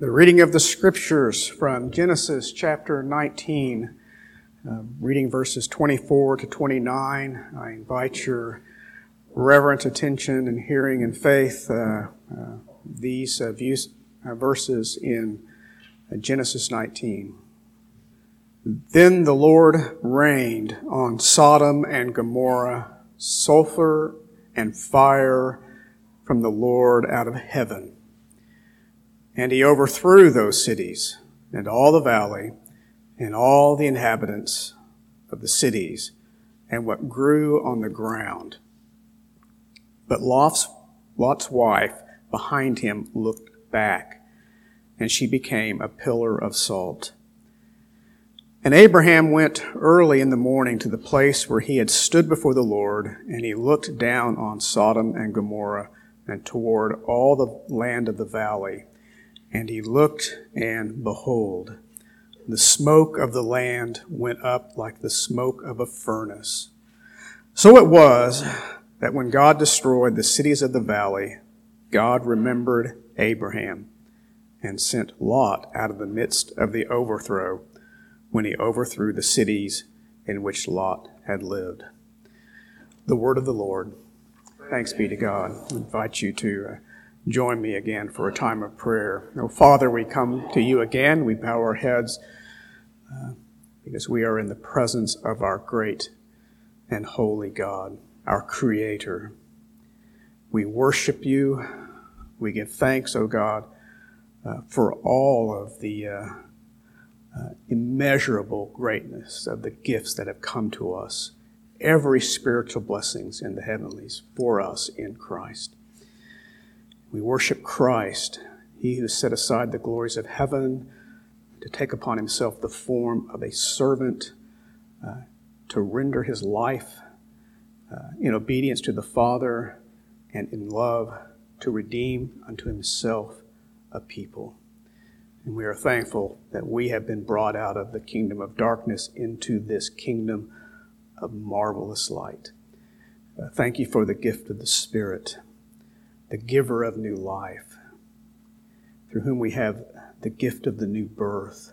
The reading of the scriptures from Genesis chapter 19, uh, reading verses 24 to 29. I invite your reverent attention and hearing and faith. Uh, uh, these uh, views, uh, verses in uh, Genesis 19. Then the Lord rained on Sodom and Gomorrah sulfur and fire from the Lord out of heaven. And he overthrew those cities and all the valley and all the inhabitants of the cities and what grew on the ground. But Lot's, Lot's wife behind him looked back, and she became a pillar of salt. And Abraham went early in the morning to the place where he had stood before the Lord, and he looked down on Sodom and Gomorrah and toward all the land of the valley. And he looked, and behold, the smoke of the land went up like the smoke of a furnace. So it was that when God destroyed the cities of the valley, God remembered Abraham and sent Lot out of the midst of the overthrow when he overthrew the cities in which Lot had lived. The word of the Lord. Thanks be to God. I invite you to uh, join me again for a time of prayer. Oh, Father, we come to you again. We bow our heads uh, because we are in the presence of our great and holy God, our Creator. We worship you. We give thanks, O oh God, uh, for all of the uh, uh, immeasurable greatness of the gifts that have come to us, every spiritual blessings in the heavenlies for us in Christ. We worship Christ, he who set aside the glories of heaven to take upon himself the form of a servant, uh, to render his life uh, in obedience to the Father and in love to redeem unto himself a people. And we are thankful that we have been brought out of the kingdom of darkness into this kingdom of marvelous light. Uh, thank you for the gift of the Spirit, the giver of new life, through whom we have the gift of the new birth,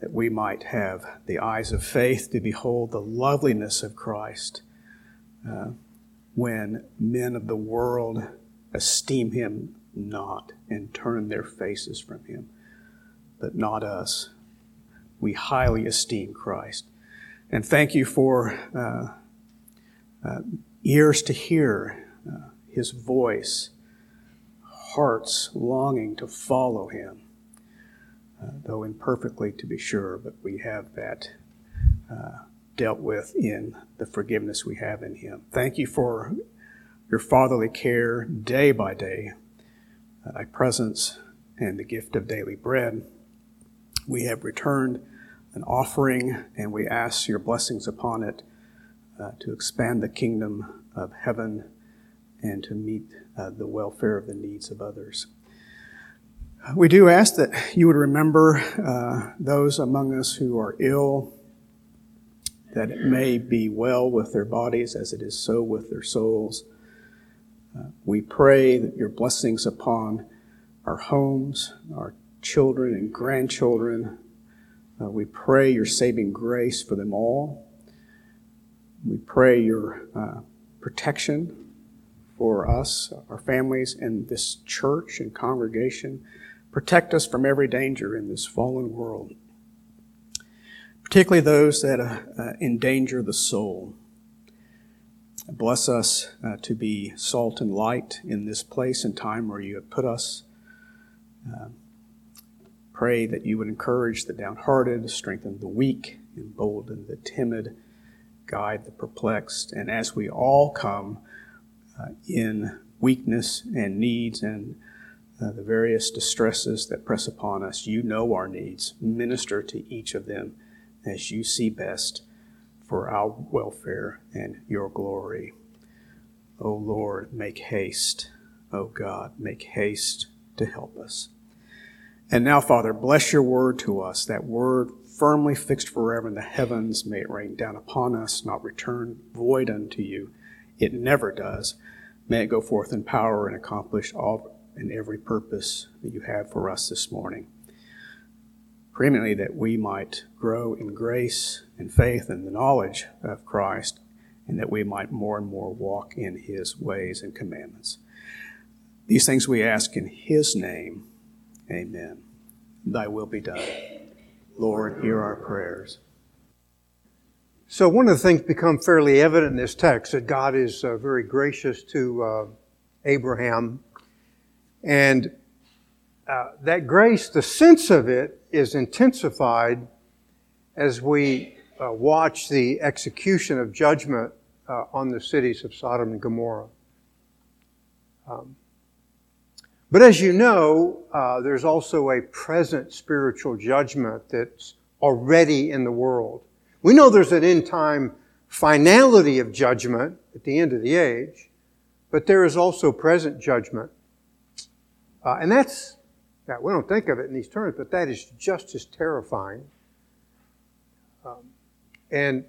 that we might have the eyes of faith to behold the loveliness of Christ uh, when men of the world esteem him not and turn their faces from him. But not us. We highly esteem Christ. And thank you for uh, uh, ears to hear his voice, hearts longing to follow him, uh, though imperfectly to be sure, but we have that uh, dealt with in the forgiveness we have in him. Thank you for your fatherly care day by day thy presence and the gift of daily bread. We have returned an offering and we ask your blessings upon it uh, to expand the kingdom of heaven and to meet uh, the welfare of the needs of others. We do ask that you would remember uh, those among us who are ill, that it may be well with their bodies as it is so with their souls. Uh, we pray that your blessings upon our homes, our children and grandchildren. Uh, we pray your saving grace for them all. We pray your uh, protection for us, our families, and this church and congregation. Protect us from every danger in this fallen world, particularly those that uh, uh endanger the soul. Bless us uh, to be salt and light in this place and time where you have put us. Uh, pray that you would encourage the downhearted, strengthen the weak, embolden the timid, guide the perplexed. And as we all come in weakness and needs and uh, the various distresses that press upon us, you know our needs. Minister to each of them as you see best for our welfare and your glory. O Lord, make haste. O God, make haste to help us. And now, Father, bless your word to us, that word firmly fixed forever in the heavens. May it rain down upon us, not return void unto you. It never does. May it go forth in power and accomplish all and every purpose that you have for us this morning. Preeminently, that we might grow in grace and faith and the knowledge of Christ, and that we might more and more walk in his ways and commandments. These things we ask in his name. Amen. Thy will be done. Lord, hear our prayers. So, one of the things become fairly evident in this text that God is uh, very gracious to uh, Abraham. And uh, that grace, the sense of it, is intensified as we uh, watch the execution of judgment uh, on the cities of Sodom and Gomorrah. Um, but as you know, uh, there's also a present spiritual judgment that's already in the world. We know there's an end time finality of judgment at the end of the age, but there is also present judgment. Uh, and that's, yeah, we don't think of it in these terms, but that is just as terrifying. Um, and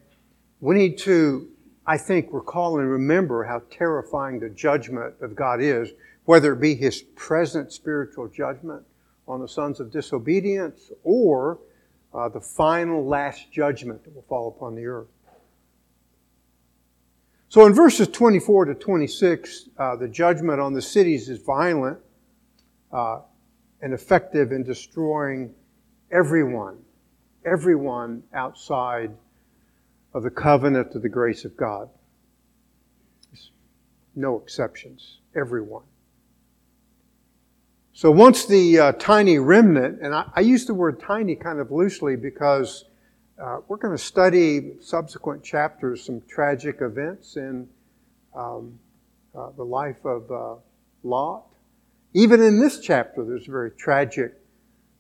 we need to, I think, recall and remember how terrifying the judgment of God is whether it be his present spiritual judgment on the sons of disobedience or uh, the final last judgment that will fall upon the earth. So in verses 24 to 26, uh, the judgment on the cities is violent uh, and effective in destroying everyone, everyone outside of the covenant of the grace of God. No exceptions, everyone. So once the uh, tiny remnant, and I, I, use the word tiny kind of loosely because uh, we're going to study subsequent chapters some tragic events in um, uh, the life of uh, Lot. Even in this chapter, there's a very tragic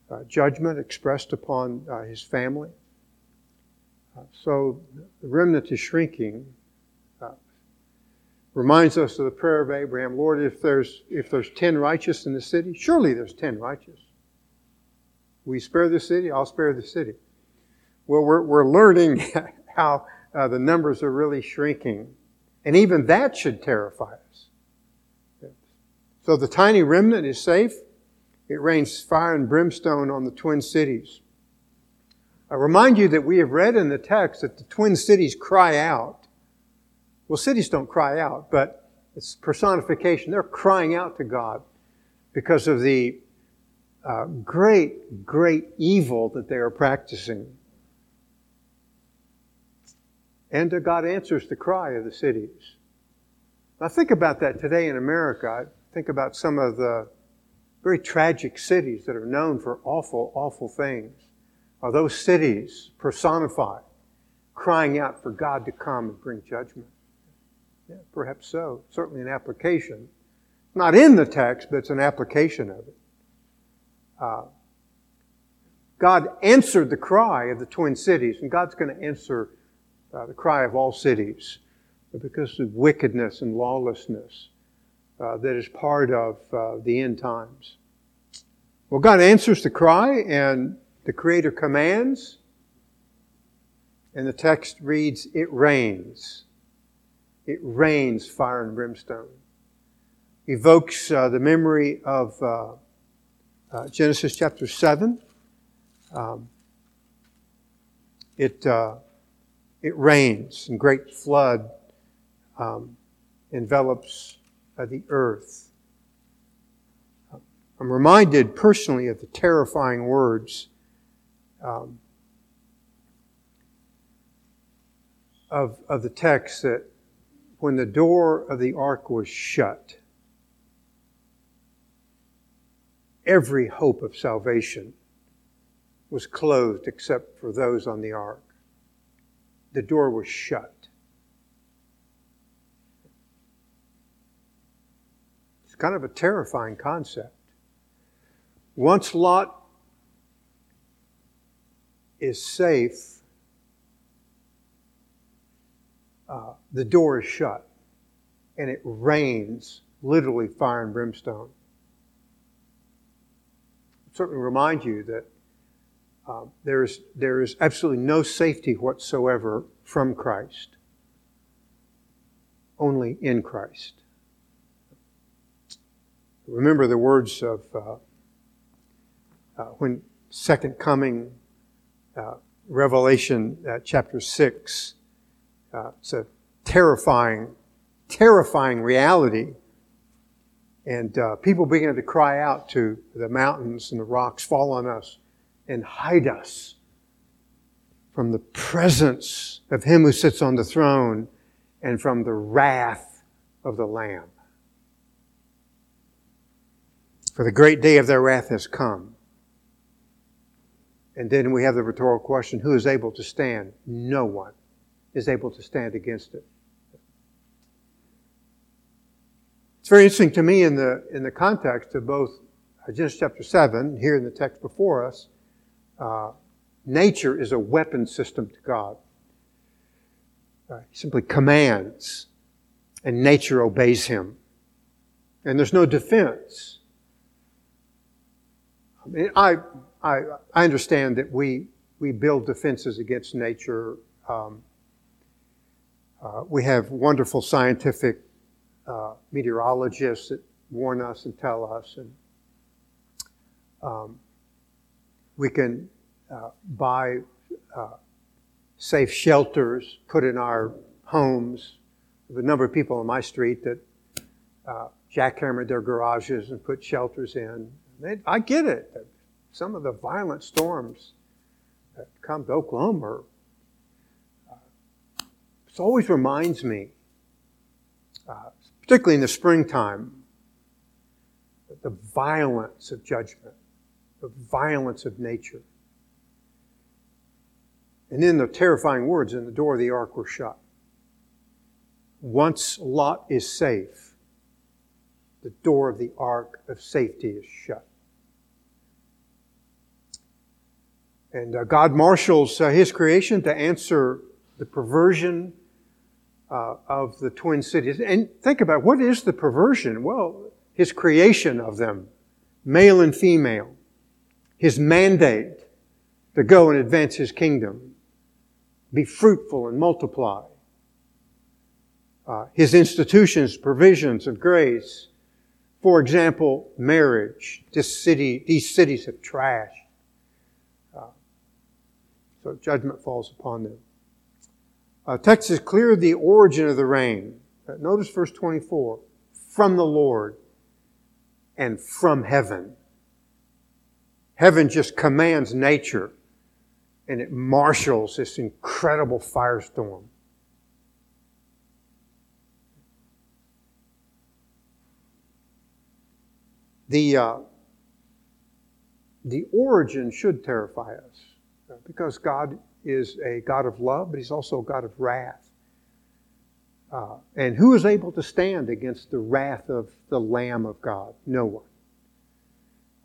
uh, judgment expressed upon uh, his family. so the remnant is shrinking reminds us of the prayer of Abraham Lord, if there's, if there's 10 righteous in the city, surely there's 10 righteous. We spare the city, I'll spare the city. Well, we're, we're learning how uh, the numbers are really shrinking. And even that should terrify us. So the tiny remnant is safe. It rains fire and brimstone on the twin cities. I remind you that we have read in the text that the twin cities cry out well, cities don't cry out, but it's personification. They're crying out to God because of the uh, great, great evil that they are practicing. And uh, God answers the cry of the cities. Now, think about that today in America. Think about some of the very tragic cities that are known for awful, awful things. Are those cities personified, crying out for God to come and bring judgment? Yeah, perhaps so. Certainly an application. Not in the text, but it's an application of it. Uh, God answered the cry of the twin cities, and God's going to answer uh, the cry of all cities because of wickedness and lawlessness uh, that is part of uh, the end times. Well, God answers the cry, and the Creator commands, and the text reads, It rains it rains fire and brimstone. Evokes uh, the memory of uh, uh, Genesis chapter 7. Um, it, uh, it rains and great flood um, envelops uh, the earth. I'm reminded personally of the terrifying words um, of, of the text that when the door of the ark was shut, every hope of salvation was closed except for those on the ark. The door was shut. It's kind of a terrifying concept. Once Lot is safe, uh, the door is shut and it rains literally fire and brimstone. I certainly remind you that uh, there, is, there is absolutely no safety whatsoever from Christ, only in Christ. remember the words of uh, uh, when Second Coming, uh, Revelation uh, chapter 6. Uh, it's a terrifying, terrifying reality. And uh, people began to cry out to the mountains and the rocks, fall on us and hide us from the presence of Him who sits on the throne and from the wrath of the Lamb. For the great day of their wrath has come. And then we have the rhetorical question who is able to stand? No one is able to stand against it. It's very interesting to me in the, in the context of both Genesis chapter 7, here in the text before us, uh, nature is a weapon system to God. Uh, he simply commands, and nature obeys him. And there's no defense. I mean, I, I, I understand that we, we build defenses against nature. Um, uh, we have wonderful scientific uh, meteorologists that warn us and tell us, and um, we can uh, buy uh, safe shelters, put in our homes. The number of people on my street that uh, jackhammered their garages and put shelters in. They, I get it some of the violent storms that come to Oklahoma, uh, it always reminds me, uh, particularly in the springtime, the violence of judgment, the violence of nature. And then the terrifying words, and the door of the ark were shut. Once Lot is safe, the door of the ark of safety is shut. And uh, God marshals uh, His creation to answer the perversion uh, of the twin cities. And think about what is the perversion? Well, His creation of them, male and female. His mandate to go and advance His kingdom. Be fruitful and multiply. Uh, his institutions, provisions of grace. For example, marriage. This city, these cities have trashed so judgment falls upon them. Uh, text is clear the origin of the rain. Uh, notice verse 24. From the Lord and from heaven. Heaven just commands nature and it marshals this incredible firestorm. The, uh, the origin should terrify us because God is a God of love, but He's also a God of wrath. Uh, and who is able to stand against the wrath of the Lamb of God? No one.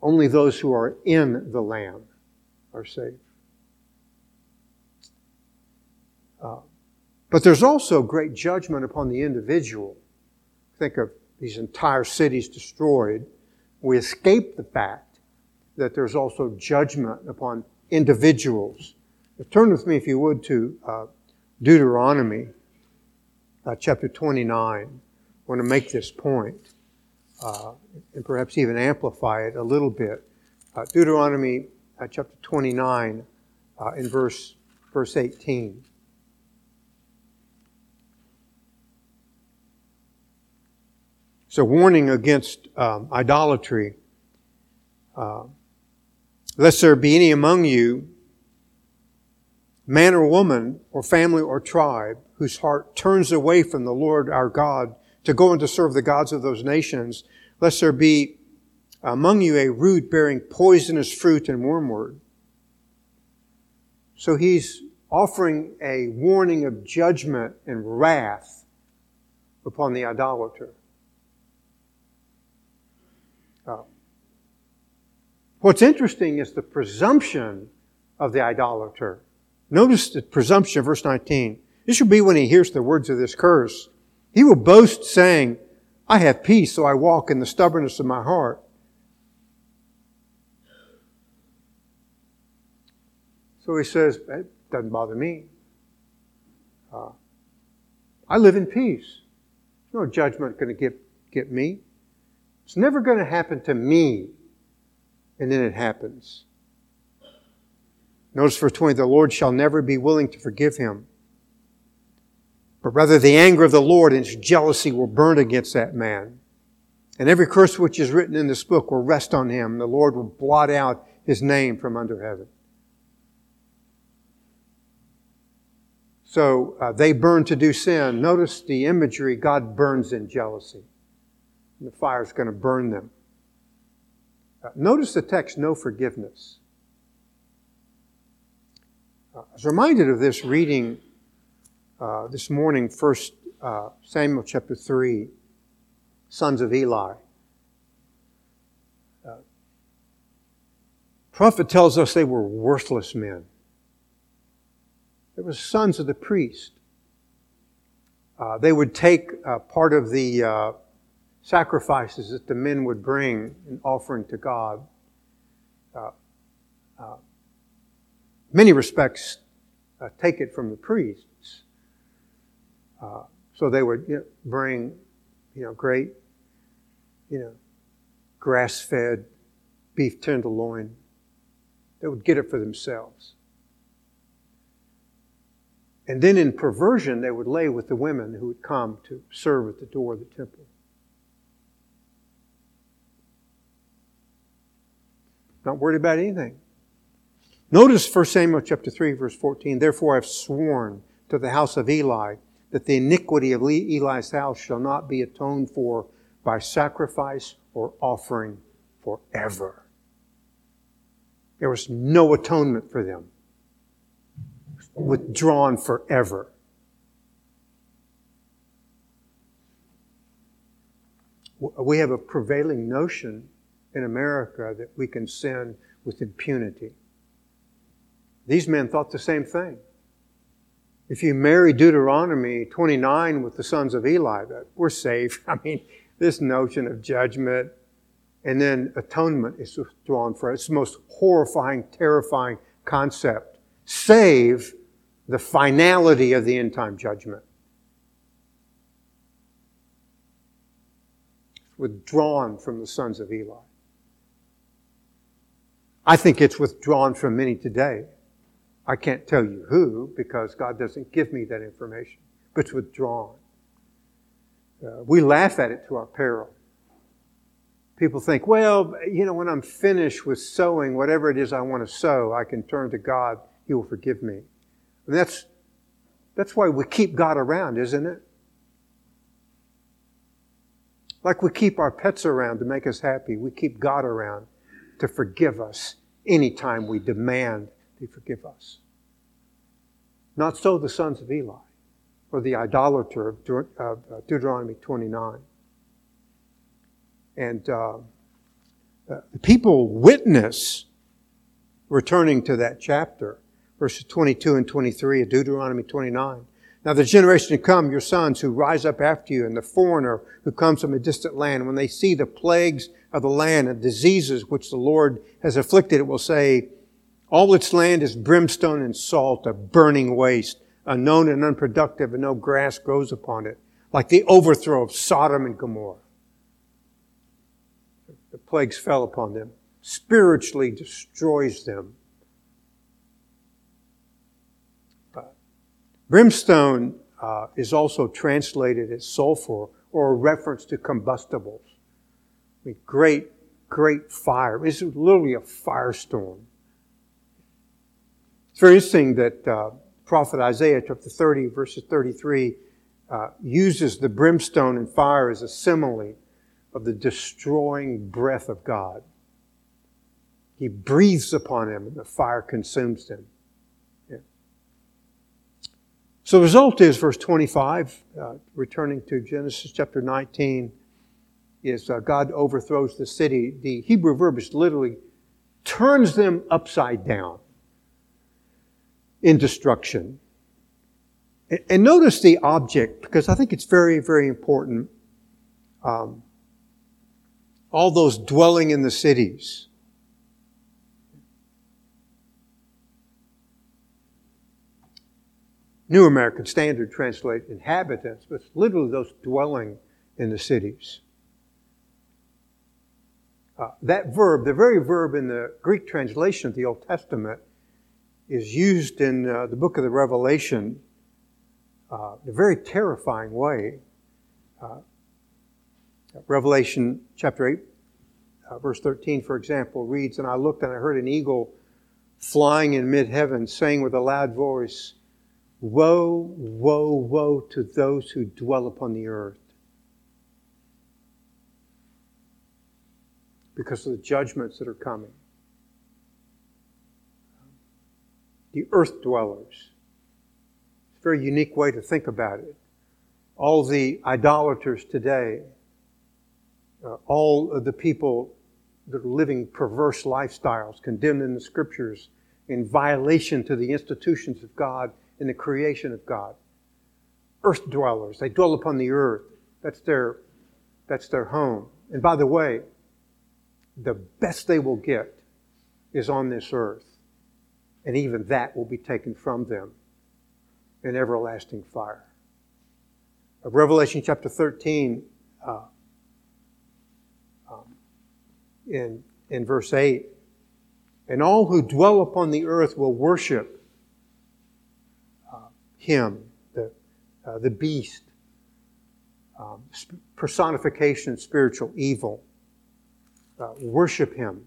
Only those who are in the Lamb are saved. Uh, but there's also great judgment upon the individual. Think of these entire cities destroyed. We escape the fact that there's also judgment upon individuals. Turn with me, if you would, to uh, Deuteronomy uh, chapter 29. I want to make this point uh, and perhaps even amplify it a little bit. Uh, Deuteronomy uh, chapter 29 uh, in verse, verse 18. So, warning against um, idolatry. Lest there be any among you, man or woman, or family or tribe, whose heart turns away from the Lord our God to go and to serve the gods of those nations, lest there be among you a root bearing poisonous fruit and wormwood. So he's offering a warning of judgment and wrath upon the idolater. Uh, What's interesting is the presumption of the idolater. Notice the presumption, verse 19. This will be when he hears the words of this curse. He will boast saying, I have peace, so I walk in the stubbornness of my heart. So he says, It doesn't bother me. Uh, I live in peace. No judgment going to get, get me. It's never going to happen to me. And then it happens. Notice verse 20, the Lord shall never be willing to forgive him. But rather the anger of the Lord and his jealousy will burn against that man. And every curse which is written in this book will rest on him. The Lord will blot out his name from under heaven. So uh, they burn to do sin. Notice the imagery God burns in jealousy. And the fire is going to burn them. Uh, notice the text, no forgiveness. I was reminded of this reading uh, this morning, First uh, Samuel chapter 3 sons of Eli. Uh, prophet tells us they were worthless men. They were sons of the priest. Uh, they would take uh, part of the uh, sacrifices that the men would bring in offering to God. Uh, many respects, uh, take it from the priests. Uh, so they would you know, bring you know, great, you know, grass fed beef tenderloin. They would get it for themselves. And then in perversion, they would lay with the women who would come to serve at the door of the temple. Not worried about anything. Notice 1 Samuel chapter 3, verse 14. Therefore I've sworn to the house of Eli that the iniquity of Eli's house shall not be atoned for by sacrifice or offering forever. There was no atonement for them. Withdrawn forever. We have a prevailing notion in America that we can sin with impunity. These men thought the same thing. If you marry Deuteronomy 29 with the sons of Eli, we're safe. I mean, this notion of judgment and then atonement is withdrawn for It's the most horrifying, terrifying concept. Save the finality of the end time judgment. withdrawn from the sons of Eli. I think it's withdrawn from many today. I can't tell you who because God doesn't give me that information, but it's withdrawn. Uh, we laugh at it to our peril. People think, well, you know, when I'm finished with sowing whatever it is I want to sow, I can turn to God. He will forgive me. And that's, that's why we keep God around, isn't it? Like we keep our pets around to make us happy, we keep God around to forgive us anytime we demand he forgive us. Not so the sons of Eli, or the idolater of uh, Deuteronomy 29. And uh, uh, the people witness, returning to that chapter, verses 22 and 23 of Deuteronomy 29. Now the generation to come, your sons who rise up after you, and the foreigner who comes from a distant land, when they see the plagues of the land and diseases which the Lord has afflicted, it will say, all its land is brimstone and salt, a burning waste, unknown and unproductive, and no grass grows upon it, like the overthrow of Sodom and Gomorrah. The plagues fell upon them, spiritually destroys them. brimstone uh, is also translated as sulfur or a reference to combustibles. I mean, great, great fire. It's literally a firestorm. It's very interesting that uh, prophet Isaiah, chapter 30, verses 33, uh, uses the brimstone and fire as a simile of the destroying breath of God. He breathes upon him and the fire consumes him. So the result is, verse 25, uh, returning to Genesis chapter 19, is uh, God overthrows the city. The Hebrew verb is literally turns them upside down in destruction. And notice the object, because I think it's very, very important. Um, all those dwelling in the cities. New American Standard translate inhabitants, but it's literally those dwelling in the cities. Uh, that verb, the very verb in the Greek translation of the Old Testament, is used in uh, the book of the Revelation uh, in a very terrifying way. Uh, Revelation chapter 8, uh, verse 13, for example, reads, And I looked and I heard an eagle flying in mid heaven, saying with a loud voice, Woe, woe, woe to those who dwell upon the earth. Because of the judgments that are coming. The earth dwellers. It's a very unique way to think about it. All the idolaters today, uh, all of the people that are living perverse lifestyles, condemned in the scriptures, in violation to the institutions of God in the creation of God. Earth dwellers, they dwell upon the earth. That's their, that's their home. And by the way, the best they will get is on this earth. And even that will be taken from them in everlasting fire. Revelation chapter 13, uh, um, in, in verse 8, and all who dwell upon the earth will worship him, the, uh, the beast, um, personification of spiritual evil. Uh, worship him.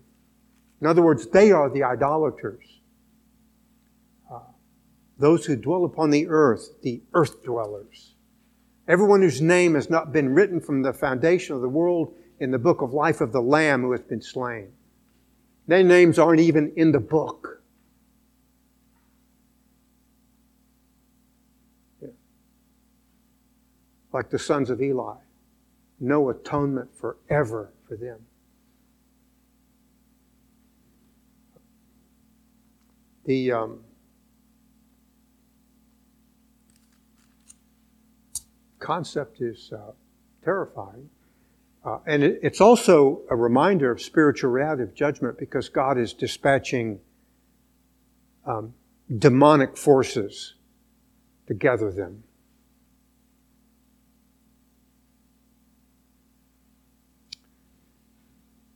In other words, they are the idolaters. Those who dwell upon the earth, the earth dwellers. Everyone whose name has not been written from the foundation of the world in the book of life of the Lamb who has been slain. Their names aren't even in the book. like the sons of Eli. No atonement forever for them. The um, concept is uh, terrifying. Uh, and it, it's also a reminder of spiritual reality of judgment because God is dispatching um, demonic forces to gather them.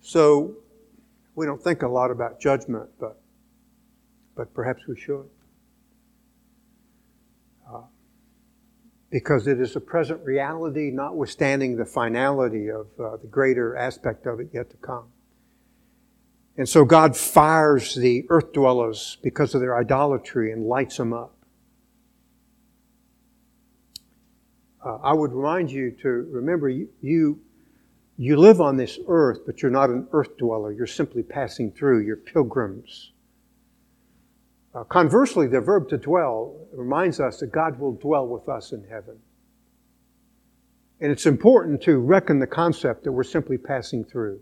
So we don't think a lot about judgment, but, but perhaps we should. Because it is a present reality, notwithstanding the finality of uh, the greater aspect of it yet to come. And so God fires the earth dwellers because of their idolatry and lights them up. Uh, I would remind you to remember you, you you live on this earth, but you're not an earth dweller. You're simply passing through. You're pilgrims. Uh, conversely, the verb to dwell reminds us that God will dwell with us in heaven. And it's important to reckon the concept that we're simply passing through.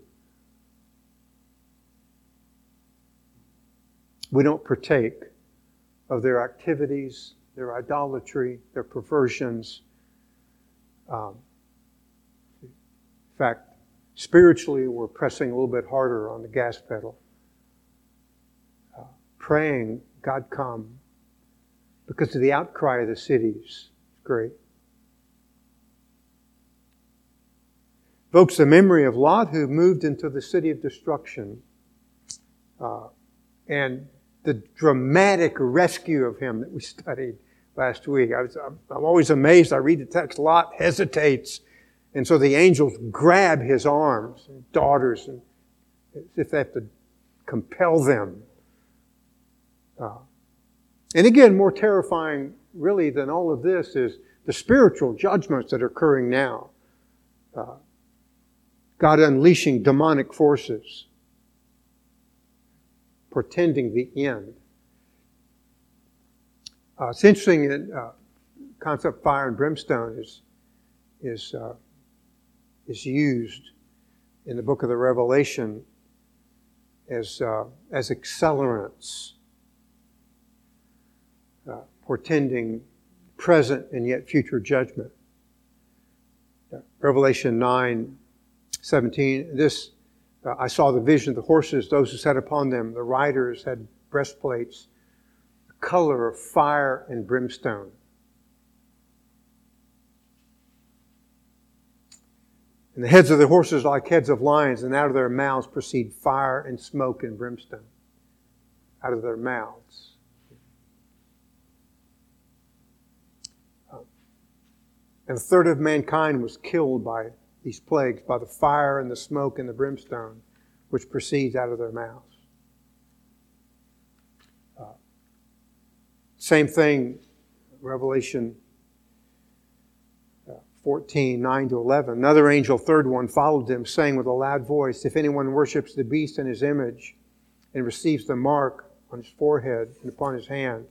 We don't partake of their activities, their idolatry, their perversions. Um, in fact, spiritually, we're pressing a little bit harder on the gas pedal, uh, praying, God come, because of the outcry of the cities. It's great. Evokes the memory of Lot who moved into the city of destruction uh, and the dramatic rescue of him that we studied last week. I I'm always amazed. I read the text. Lot hesitates and so the angels grab his arms, and daughters, and as if they have to compel them. Uh, and again, more terrifying, really, than all of this is the spiritual judgments that are occurring now. Uh, God unleashing demonic forces, pretending the end. Uh, it's interesting that uh, concept fire and brimstone is is uh, is used in the book of the Revelation as, uh, as accelerants, portending present and yet future judgment. Revelation 9 17, this, uh, I saw the vision of the horses, those who sat upon them, the riders had breastplates, the color of fire and brimstone. And the heads of the horses like heads of lions, and out of their mouths proceed fire and smoke and brimstone. Out of their mouths. And a third of mankind was killed by these plagues, by the fire and the smoke and the brimstone, which proceeds out of their mouths. Uh, same thing, Revelation 14, 9 to 11. Another angel, third one, followed them, saying with a loud voice, If anyone worships the beast and his image and receives the mark on his forehead and upon his hand,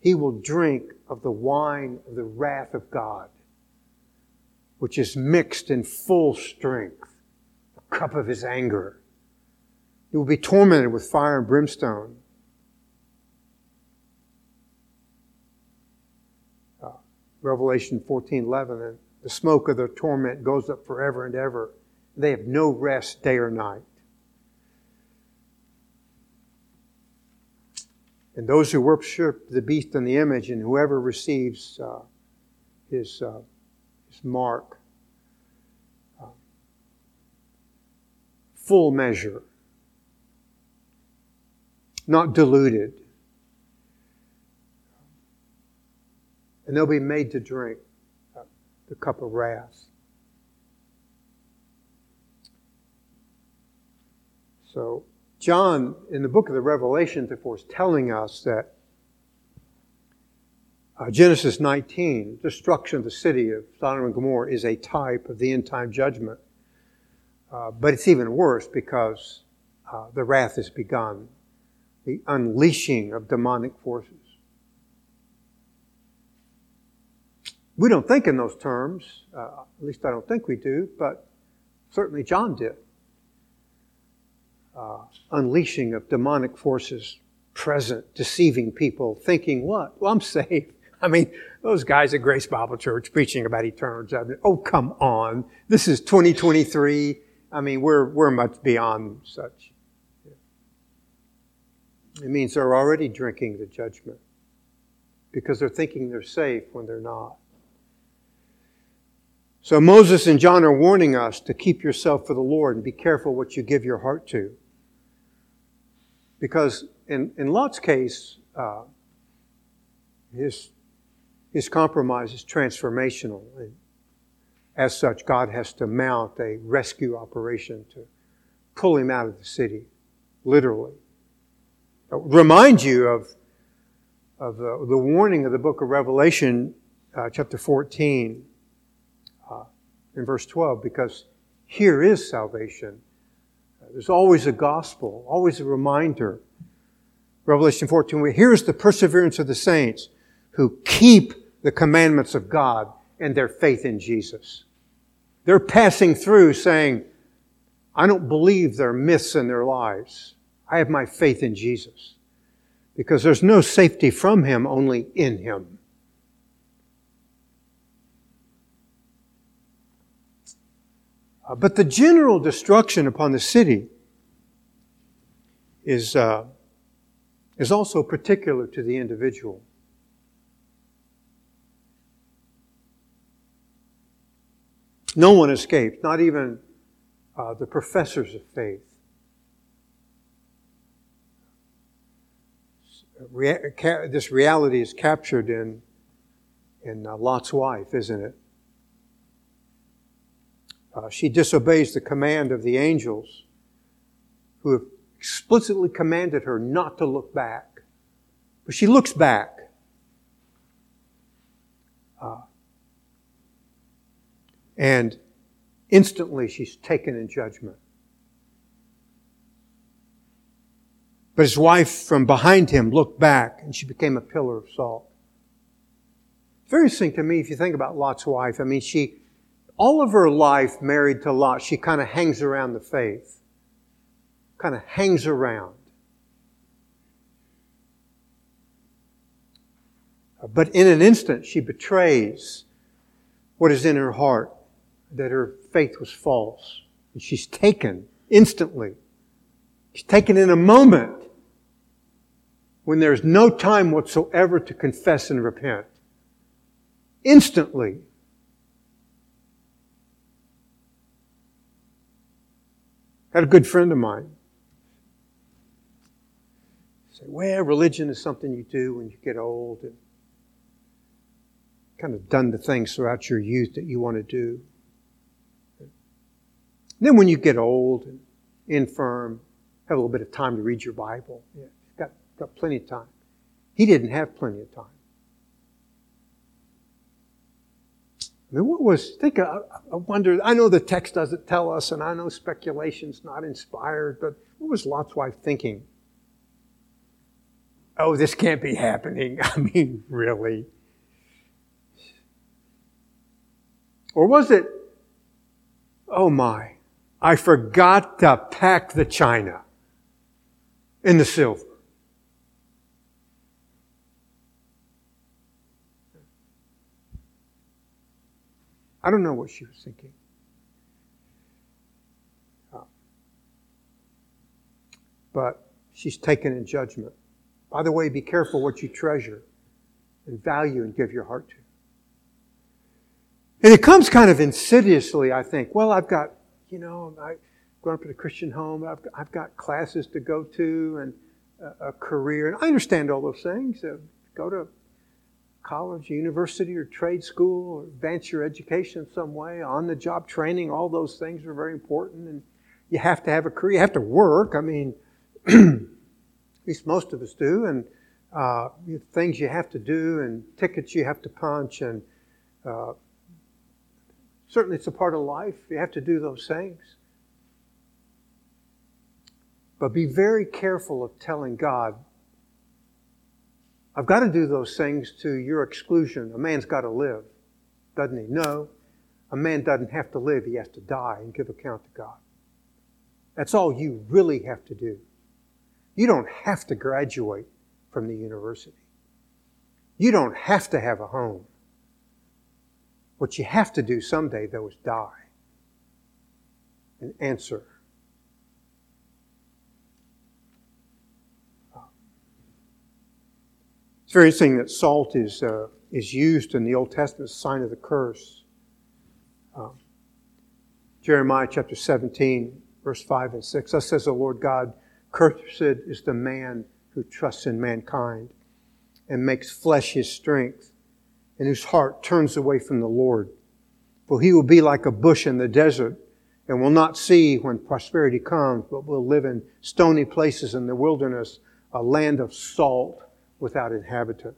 he will drink of the wine of the wrath of God, which is mixed in full strength, the cup of his anger. He will be tormented with fire and brimstone. Revelation 14, 11, and the smoke of their torment goes up forever and ever. They have no rest day or night. And those who worship the beast and the image, and whoever receives uh, his, uh, mark, uh, full measure, not diluted, and they'll be made to drink the cup of wrath. So, John, in the book of the Revelation, therefore, is telling us that uh, Genesis 19, destruction of the city of Sodom and Gomorrah, is a type of the end time judgment. Uh, but it's even worse because uh, the wrath has begun, the unleashing of demonic forces. We don't think in those terms, uh, at least I don't think we do, but certainly John did. Uh, unleashing of demonic forces present, deceiving people, thinking what? Well, I'm saved. I mean, those guys at Grace Bible Church preaching about eternal judgment. Oh, come on. This is 2023. I mean, we're, we're much beyond such. It means they're already drinking the judgment because they're thinking they're safe when they're not. So Moses and John are warning us to keep yourself for the Lord and be careful what you give your heart to. Because in, in Lot's case, uh, his, his compromise is transformational. And as such, God has to mount a rescue operation to pull him out of the city, literally. remind you of, of the, the warning of the book of Revelation, uh, chapter 14 in verse 12 because here is salvation. There's always a gospel, always a reminder. Revelation 14, here's the perseverance of the saints who keep the commandments of God and their faith in Jesus. They're passing through saying, I don't believe there are myths in their lives. I have my faith in Jesus. Because there's no safety from Him, only in Him. Uh, but the general destruction upon the city is, uh, is also particular to the individual. No one escaped, not even uh, the professors of faith. this reality is captured in, in uh, Lot's wife, isn't it? Uh, she disobeys the command of the angels who have explicitly commanded her not to look back. But she looks back. Uh, and instantly she's taken in judgment. But his wife from behind him looked back and she became a pillar of salt. very interesting to me if you think about Lot's wife. I mean, she, all of her life married to Lot, she kind of hangs around the faith. Kind of hangs around. But in an instant, she betrays what is in her heart, that her faith was false. And she's taken instantly. She's taken in a moment when there's no time whatsoever to confess and repent. Instantly, Had a good friend of mine say, well, religion is something you do when you get old and kind of done the things throughout your youth that you want to do. Then when you get old and infirm, have a little bit of time to read your Bible. Yeah, got, got plenty of time. He didn't have plenty of time. I mean, what was, think, I wonder, I know the text doesn't tell us, and I know speculation's not inspired, but what was Lot's wife thinking? Oh, this can't be happening. I mean, really? Or was it, oh my, I forgot to pack the china and the silver? I don't know what she was thinking. Uh, but she's taken in judgment. By the way, be careful what you treasure and value and give your heart to. And it comes kind of insidiously, I think. Well, I've got, you know, I grown up in a Christian home. I've I've got classes to go to and a, a career. And I understand all those things. Uh, go to college, university, or trade school, or advance your education in some way, on the job training, all those things are very important. And you have to have a career, you have to work. I mean, at least most of us do. And uh, things you have to do, and tickets you have to punch, and uh, certainly it's a part of life. You have to do those things. But be very careful of telling God, I've got to do those things to your exclusion. A man's got to live, doesn't he? No. A man doesn't have to live, he has to die and give account to God. That's all you really have to do. You don't have to graduate from the university. You don't have to have a home. What you have to do someday, though, is die and answer It's very interesting that salt is, uh, is used in the Old Testament as a sign of the curse. Um, Jeremiah chapter 17, verse 5 and 6. Thus says the Lord God, Cursed is the man who trusts in mankind and makes flesh his strength, and whose heart turns away from the Lord. For he will be like a bush in the desert and will not see when prosperity comes, but will live in stony places in the wilderness, a land of salt without inhabitant.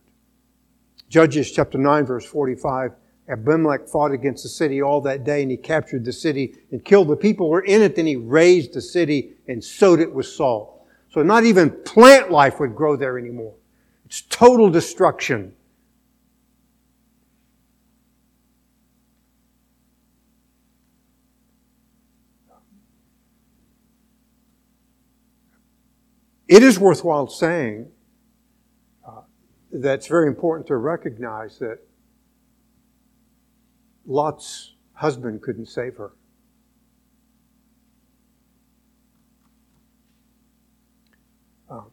Judges chapter 9, verse 45. Abimelech fought against the city all that day and he captured the city and killed the people who were in it. Then he razed the city and sowed it with salt. So not even plant life would grow there anymore. It's total destruction. It is worthwhile saying that's very important to recognize that Lot's husband couldn't save her. Um,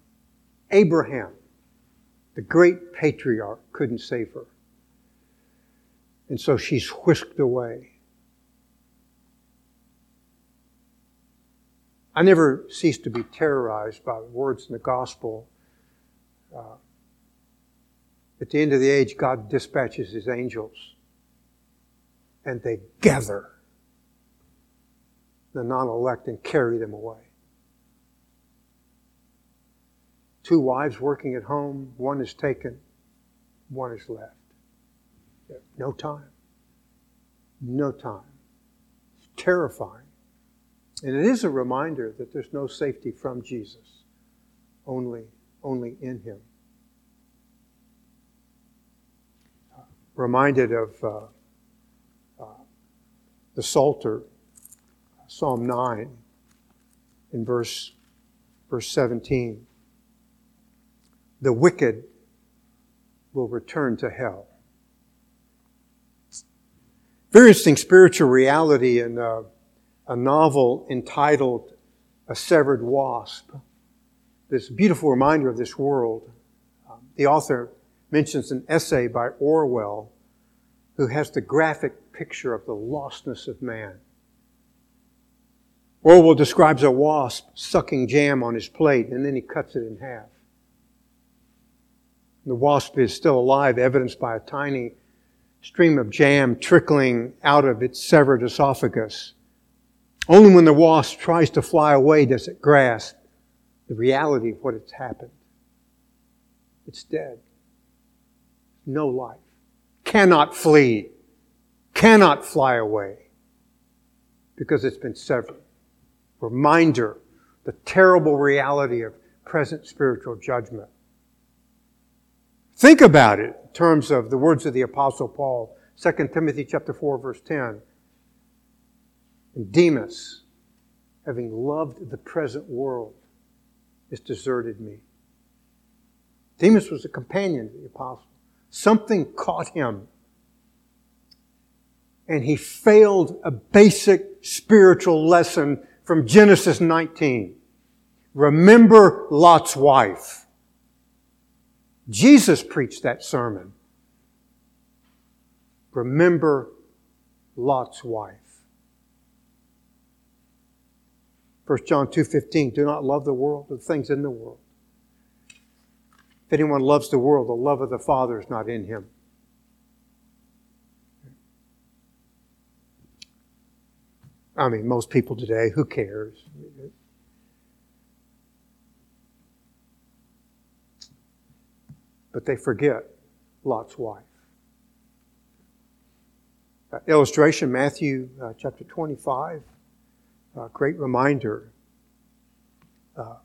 Abraham, the great patriarch, couldn't save her. And so she's whisked away. I never cease to be terrorized by words in the gospel. Uh, at the end of the age, God dispatches his angels and they gather the non elect and carry them away. Two wives working at home, one is taken, one is left. No time. No time. It's terrifying. And it is a reminder that there's no safety from Jesus, only, only in Him. reminded of uh, uh, the Psalter, Psalm 9, in verse, verse 17. The wicked will return to hell. Very interesting spiritual reality in uh, a novel entitled A Severed Wasp. This beautiful reminder of this world. Um, the author mentions an essay by Orwell who has the graphic picture of the lostness of man. Orwell describes a wasp sucking jam on his plate and then he cuts it in half. The wasp is still alive, evidenced by a tiny stream of jam trickling out of its severed esophagus. Only when the wasp tries to fly away does it grasp the reality of what has happened. It's dead. No life. Cannot flee. Cannot fly away because it's been severed. Reminder, the terrible reality of present spiritual judgment. Think about it in terms of the words of the apostle Paul, 2 Timothy chapter 4 verse 10. And Demas, having loved the present world, has deserted me. Demas was a companion of the apostle. Something caught him. And he failed a basic spiritual lesson from Genesis 19. Remember Lot's wife. Jesus preached that sermon. Remember Lot's wife. 1 John 2:15 Do not love the world, or the things in the world. If anyone loves the world, the love of the Father is not in him. I mean, most people today, who cares? but they forget Lot's wife. Uh, illustration, Matthew uh, chapter 25, uh, great reminder. Uh,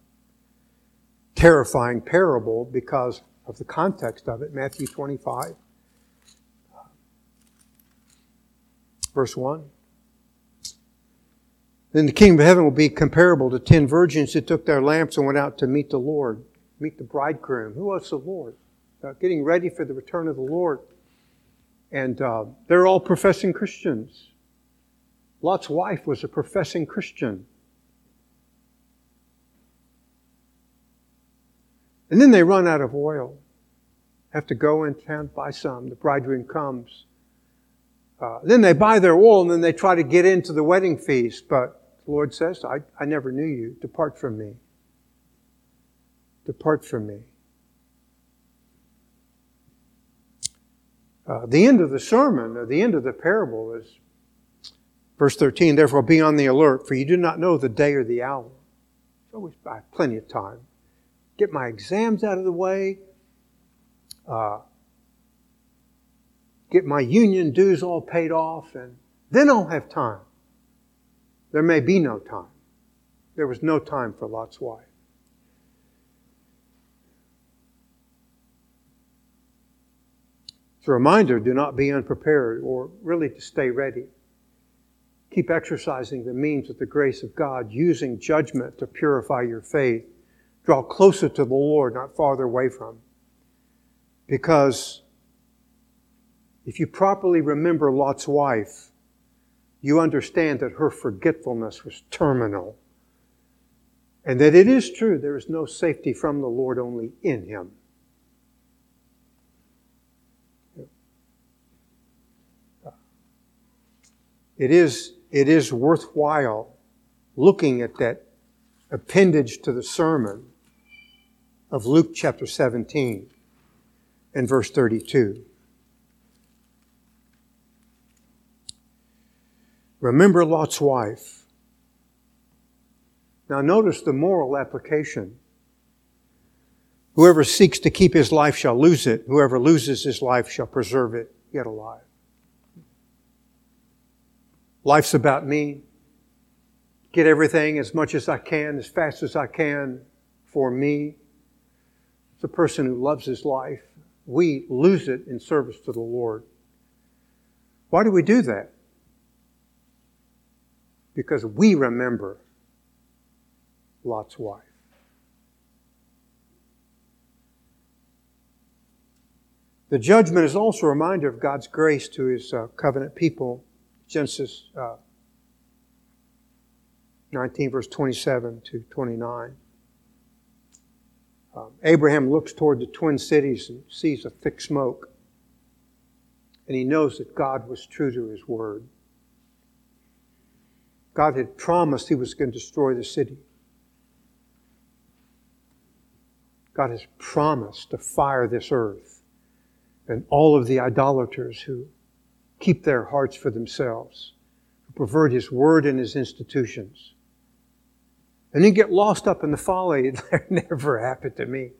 terrifying parable because of the context of it. Matthew 25, verse 1. Then the kingdom of heaven will be comparable to ten virgins who took their lamps and went out to meet the Lord, meet the bridegroom. Who was the Lord? uh, getting ready for the return of the Lord. And uh, they're all professing Christians. Lot's wife was a professing Christian. And then they run out of oil. Have to go in town buy some. The bridegroom comes. Uh, then they buy their oil and then they try to get into the wedding feast. But the Lord says, I, I never knew you. Depart from me. Depart from me. Uh, the end of the sermon, or the end of the parable is verse 13, therefore be on the alert, for you do not know the day or the hour. It's always have plenty of time. Get my exams out of the way, uh, get my union dues all paid off, and then I'll have time. There may be no time. There was no time for Lot's wife. It's a reminder do not be unprepared or really to stay ready. Keep exercising the means of the grace of God, using judgment to purify your faith. Draw closer to the Lord, not farther away from. Because if you properly remember Lot's wife, you understand that her forgetfulness was terminal. And that it is true, there is no safety from the Lord, only in Him. it is, it is worthwhile looking at that appendage to the sermon of Luke chapter 17 and verse 32. Remember Lot's wife. Now, notice the moral application. Whoever seeks to keep his life shall lose it. Whoever loses his life shall preserve it yet alive. Life's about me. Get everything as much as I can, as fast as I can for me. It's a person who loves his life. We lose it in service to the Lord. Why do we do that? Because we remember Lot's wife. The judgment is also a reminder of God's grace to his uh, covenant people Genesis uh, 19, verse 27 to 29. Um, Abraham looks toward the twin cities and sees a thick smoke. And he knows that God was true to his word. God had promised He was going to destroy the city. God has promised to fire this earth and all of the idolaters who keep their hearts for themselves, who pervert His word and His institutions. And then get lost up in the folly. That never happened to me.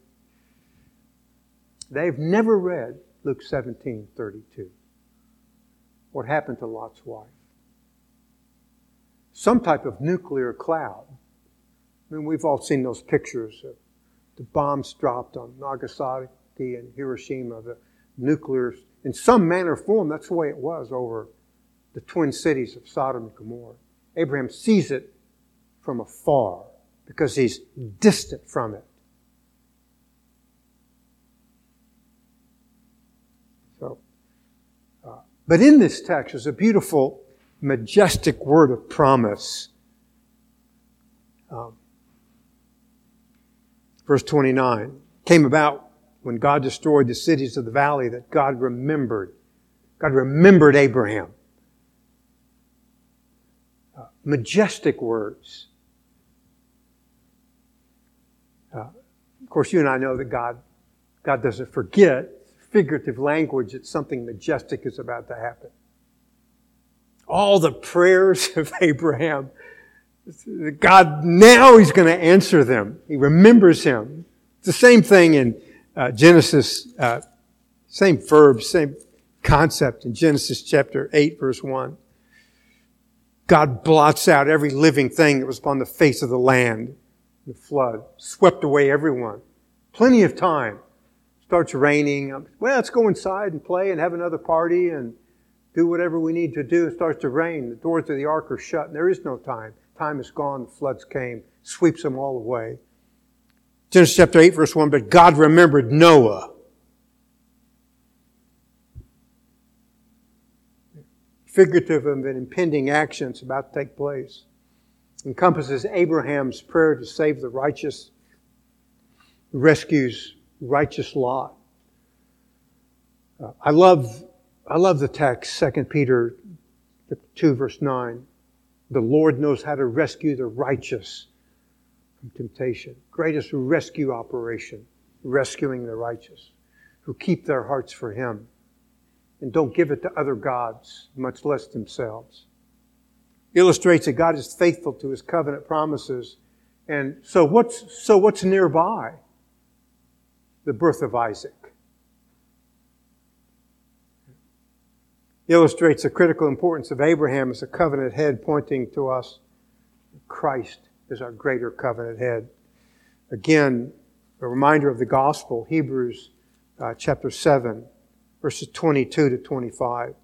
They've never read Luke 17 32. What happened to Lot's wife? Some type of nuclear cloud. I mean, we've all seen those pictures of the bombs dropped on Nagasaki and Hiroshima, the nuclear, in some manner or form, that's the way it was over the twin cities of Sodom and Gomorrah. Abraham sees it from afar because he's distant from it. So, uh, but in this text is a beautiful, majestic word of promise. Um, verse 29 came about when God destroyed the cities of the valley that God remembered. God remembered Abraham. Uh, majestic words. Uh, of course, you and I know that God, God doesn't forget figurative language that something majestic is about to happen. All the prayers of Abraham God, now He's going to answer them. He remembers him. It's the same thing in uh, Genesis, uh, same verb, same concept in Genesis chapter 8, verse 1. God blots out every living thing that was upon the face of the land. The flood swept away everyone. Plenty of time. Starts raining. Well, let's go inside and play and have another party and do whatever we need to do. It starts to rain. The doors of the ark are shut and there is no time. Time is gone, the floods came, sweeps them all away. Genesis chapter 8, verse 1, but God remembered Noah. Figurative of an impending action that's about to take place. Encompasses Abraham's prayer to save the righteous, rescues righteous Lot. Uh, I love, I love the text, 2 Peter 2, verse 9. The Lord knows how to rescue the righteous from temptation. Greatest rescue operation, rescuing the righteous who keep their hearts for Him and don't give it to other gods, much less themselves. Illustrates that God is faithful to His covenant promises. And so what's, so what's nearby? The birth of Isaac. illustrates the critical importance of Abraham as a covenant head, pointing to us. Christ is our greater covenant head. Again, a reminder of the gospel, Hebrews uh, chapter 7, verses 22 to 25.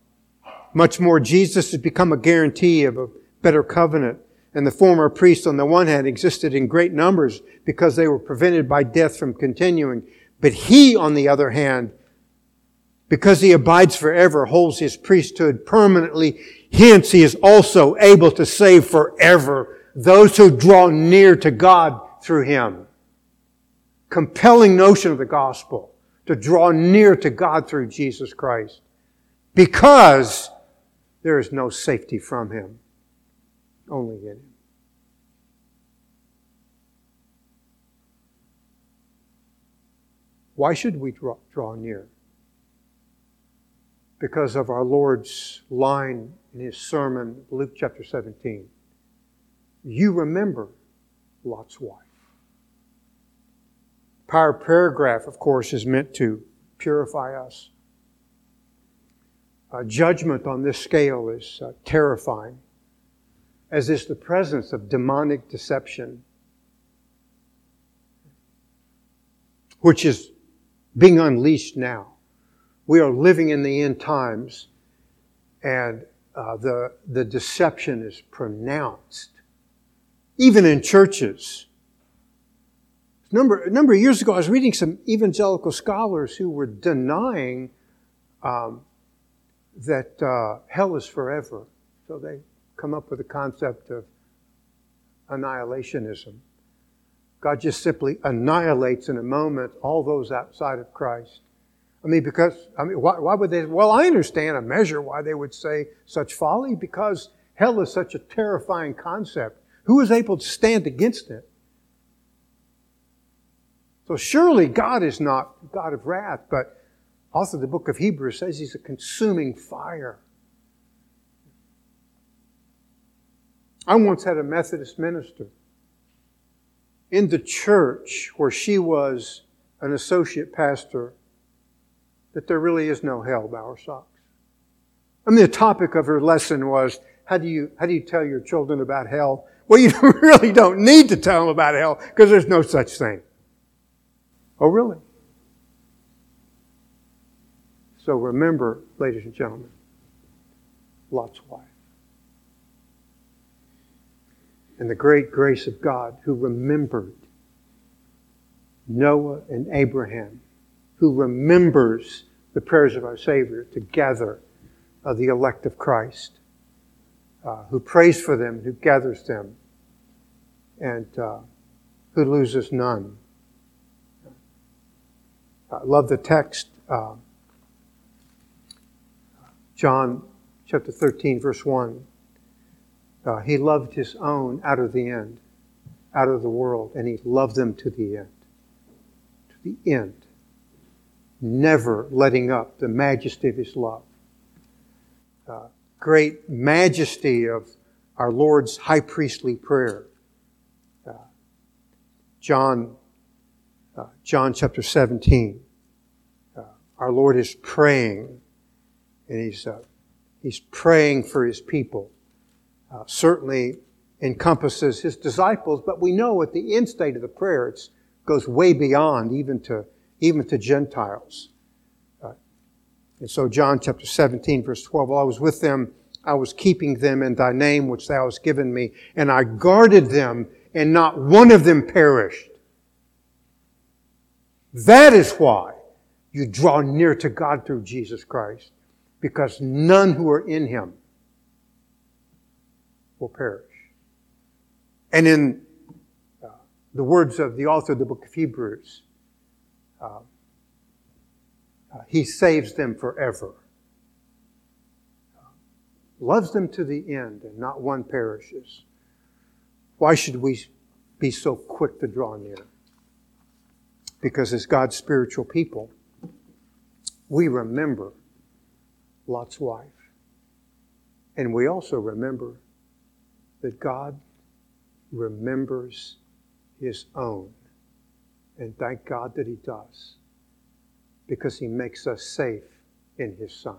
Much more, Jesus has become a guarantee of a better covenant. And the former priests, on the one hand, existed in great numbers because they were prevented by death from continuing. But he, on the other hand, because he abides forever, holds his priesthood permanently. Hence, he is also able to save forever those who draw near to God through him. Compelling notion of the gospel to draw near to God through Jesus Christ. Because there is no safety from him. Only in him. Why should we draw, draw near? because of our Lord's line in his sermon, Luke chapter 17. You remember Lot's wife. Power paragraph, of course, is meant to purify us. Uh, judgment on this scale is uh, terrifying, as is the presence of demonic deception, which is being unleashed now we are living in the end times, and uh, the, the deception is pronounced, even in churches. A number, a number of years ago, I was reading some evangelical scholars who were denying um, that uh, hell is forever. So they come up with the concept of annihilationism. God just simply annihilates in a moment all those outside of Christ. I mean, because, I mean, why, why would they? Well, I understand a measure why they would say such folly because Hell is such a terrifying concept. Who is able to stand against it? So surely God is not God of wrath, but also the book of Hebrews says he's a consuming fire. I once had a Methodist minister in the church where she was an associate pastor that there really is no hell, Bowersox. I mean, the topic of her lesson was how do you, how do you tell your children about hell? Well, you really don't need to tell them about hell because there's no such thing. Oh, really? So remember, ladies and gentlemen, Lot's wife. And the great grace of God who remembered Noah and Abraham, who remembers the prayers of our Savior to gather uh, the elect of Christ, uh, who prays for them, who gathers them, and uh, who loses none. I love the text. Uh, John chapter 13, verse 1. Uh, he loved his own out of the end, out of the world, and he loved them to the end. To the end. Never letting up the majesty of his love. Uh, great majesty of our Lord's high priestly prayer. John, uh, John chapter 17. Uh, our Lord is praying and he's, uh, he's praying for his people. Uh, certainly encompasses his disciples, but we know at the end state of the prayer it goes way beyond even to, even to Gentiles. Uh, and so John chapter 17 verse 12, while I was with them, I was keeping them in thy name which thou hast given me, and I guarded them, and not one of them perished. That is why you draw near to God through Jesus Christ because none who are in him will perish. And in uh, the words of the author of the book of Hebrews, uh, uh, he saves them forever. Loves them to the end, and not one perishes. Why should we be so quick to draw near? Because as God's spiritual people, we remember Lot's wife. And we also remember that God remembers his own. And thank God that he does, because he makes us safe in his Son.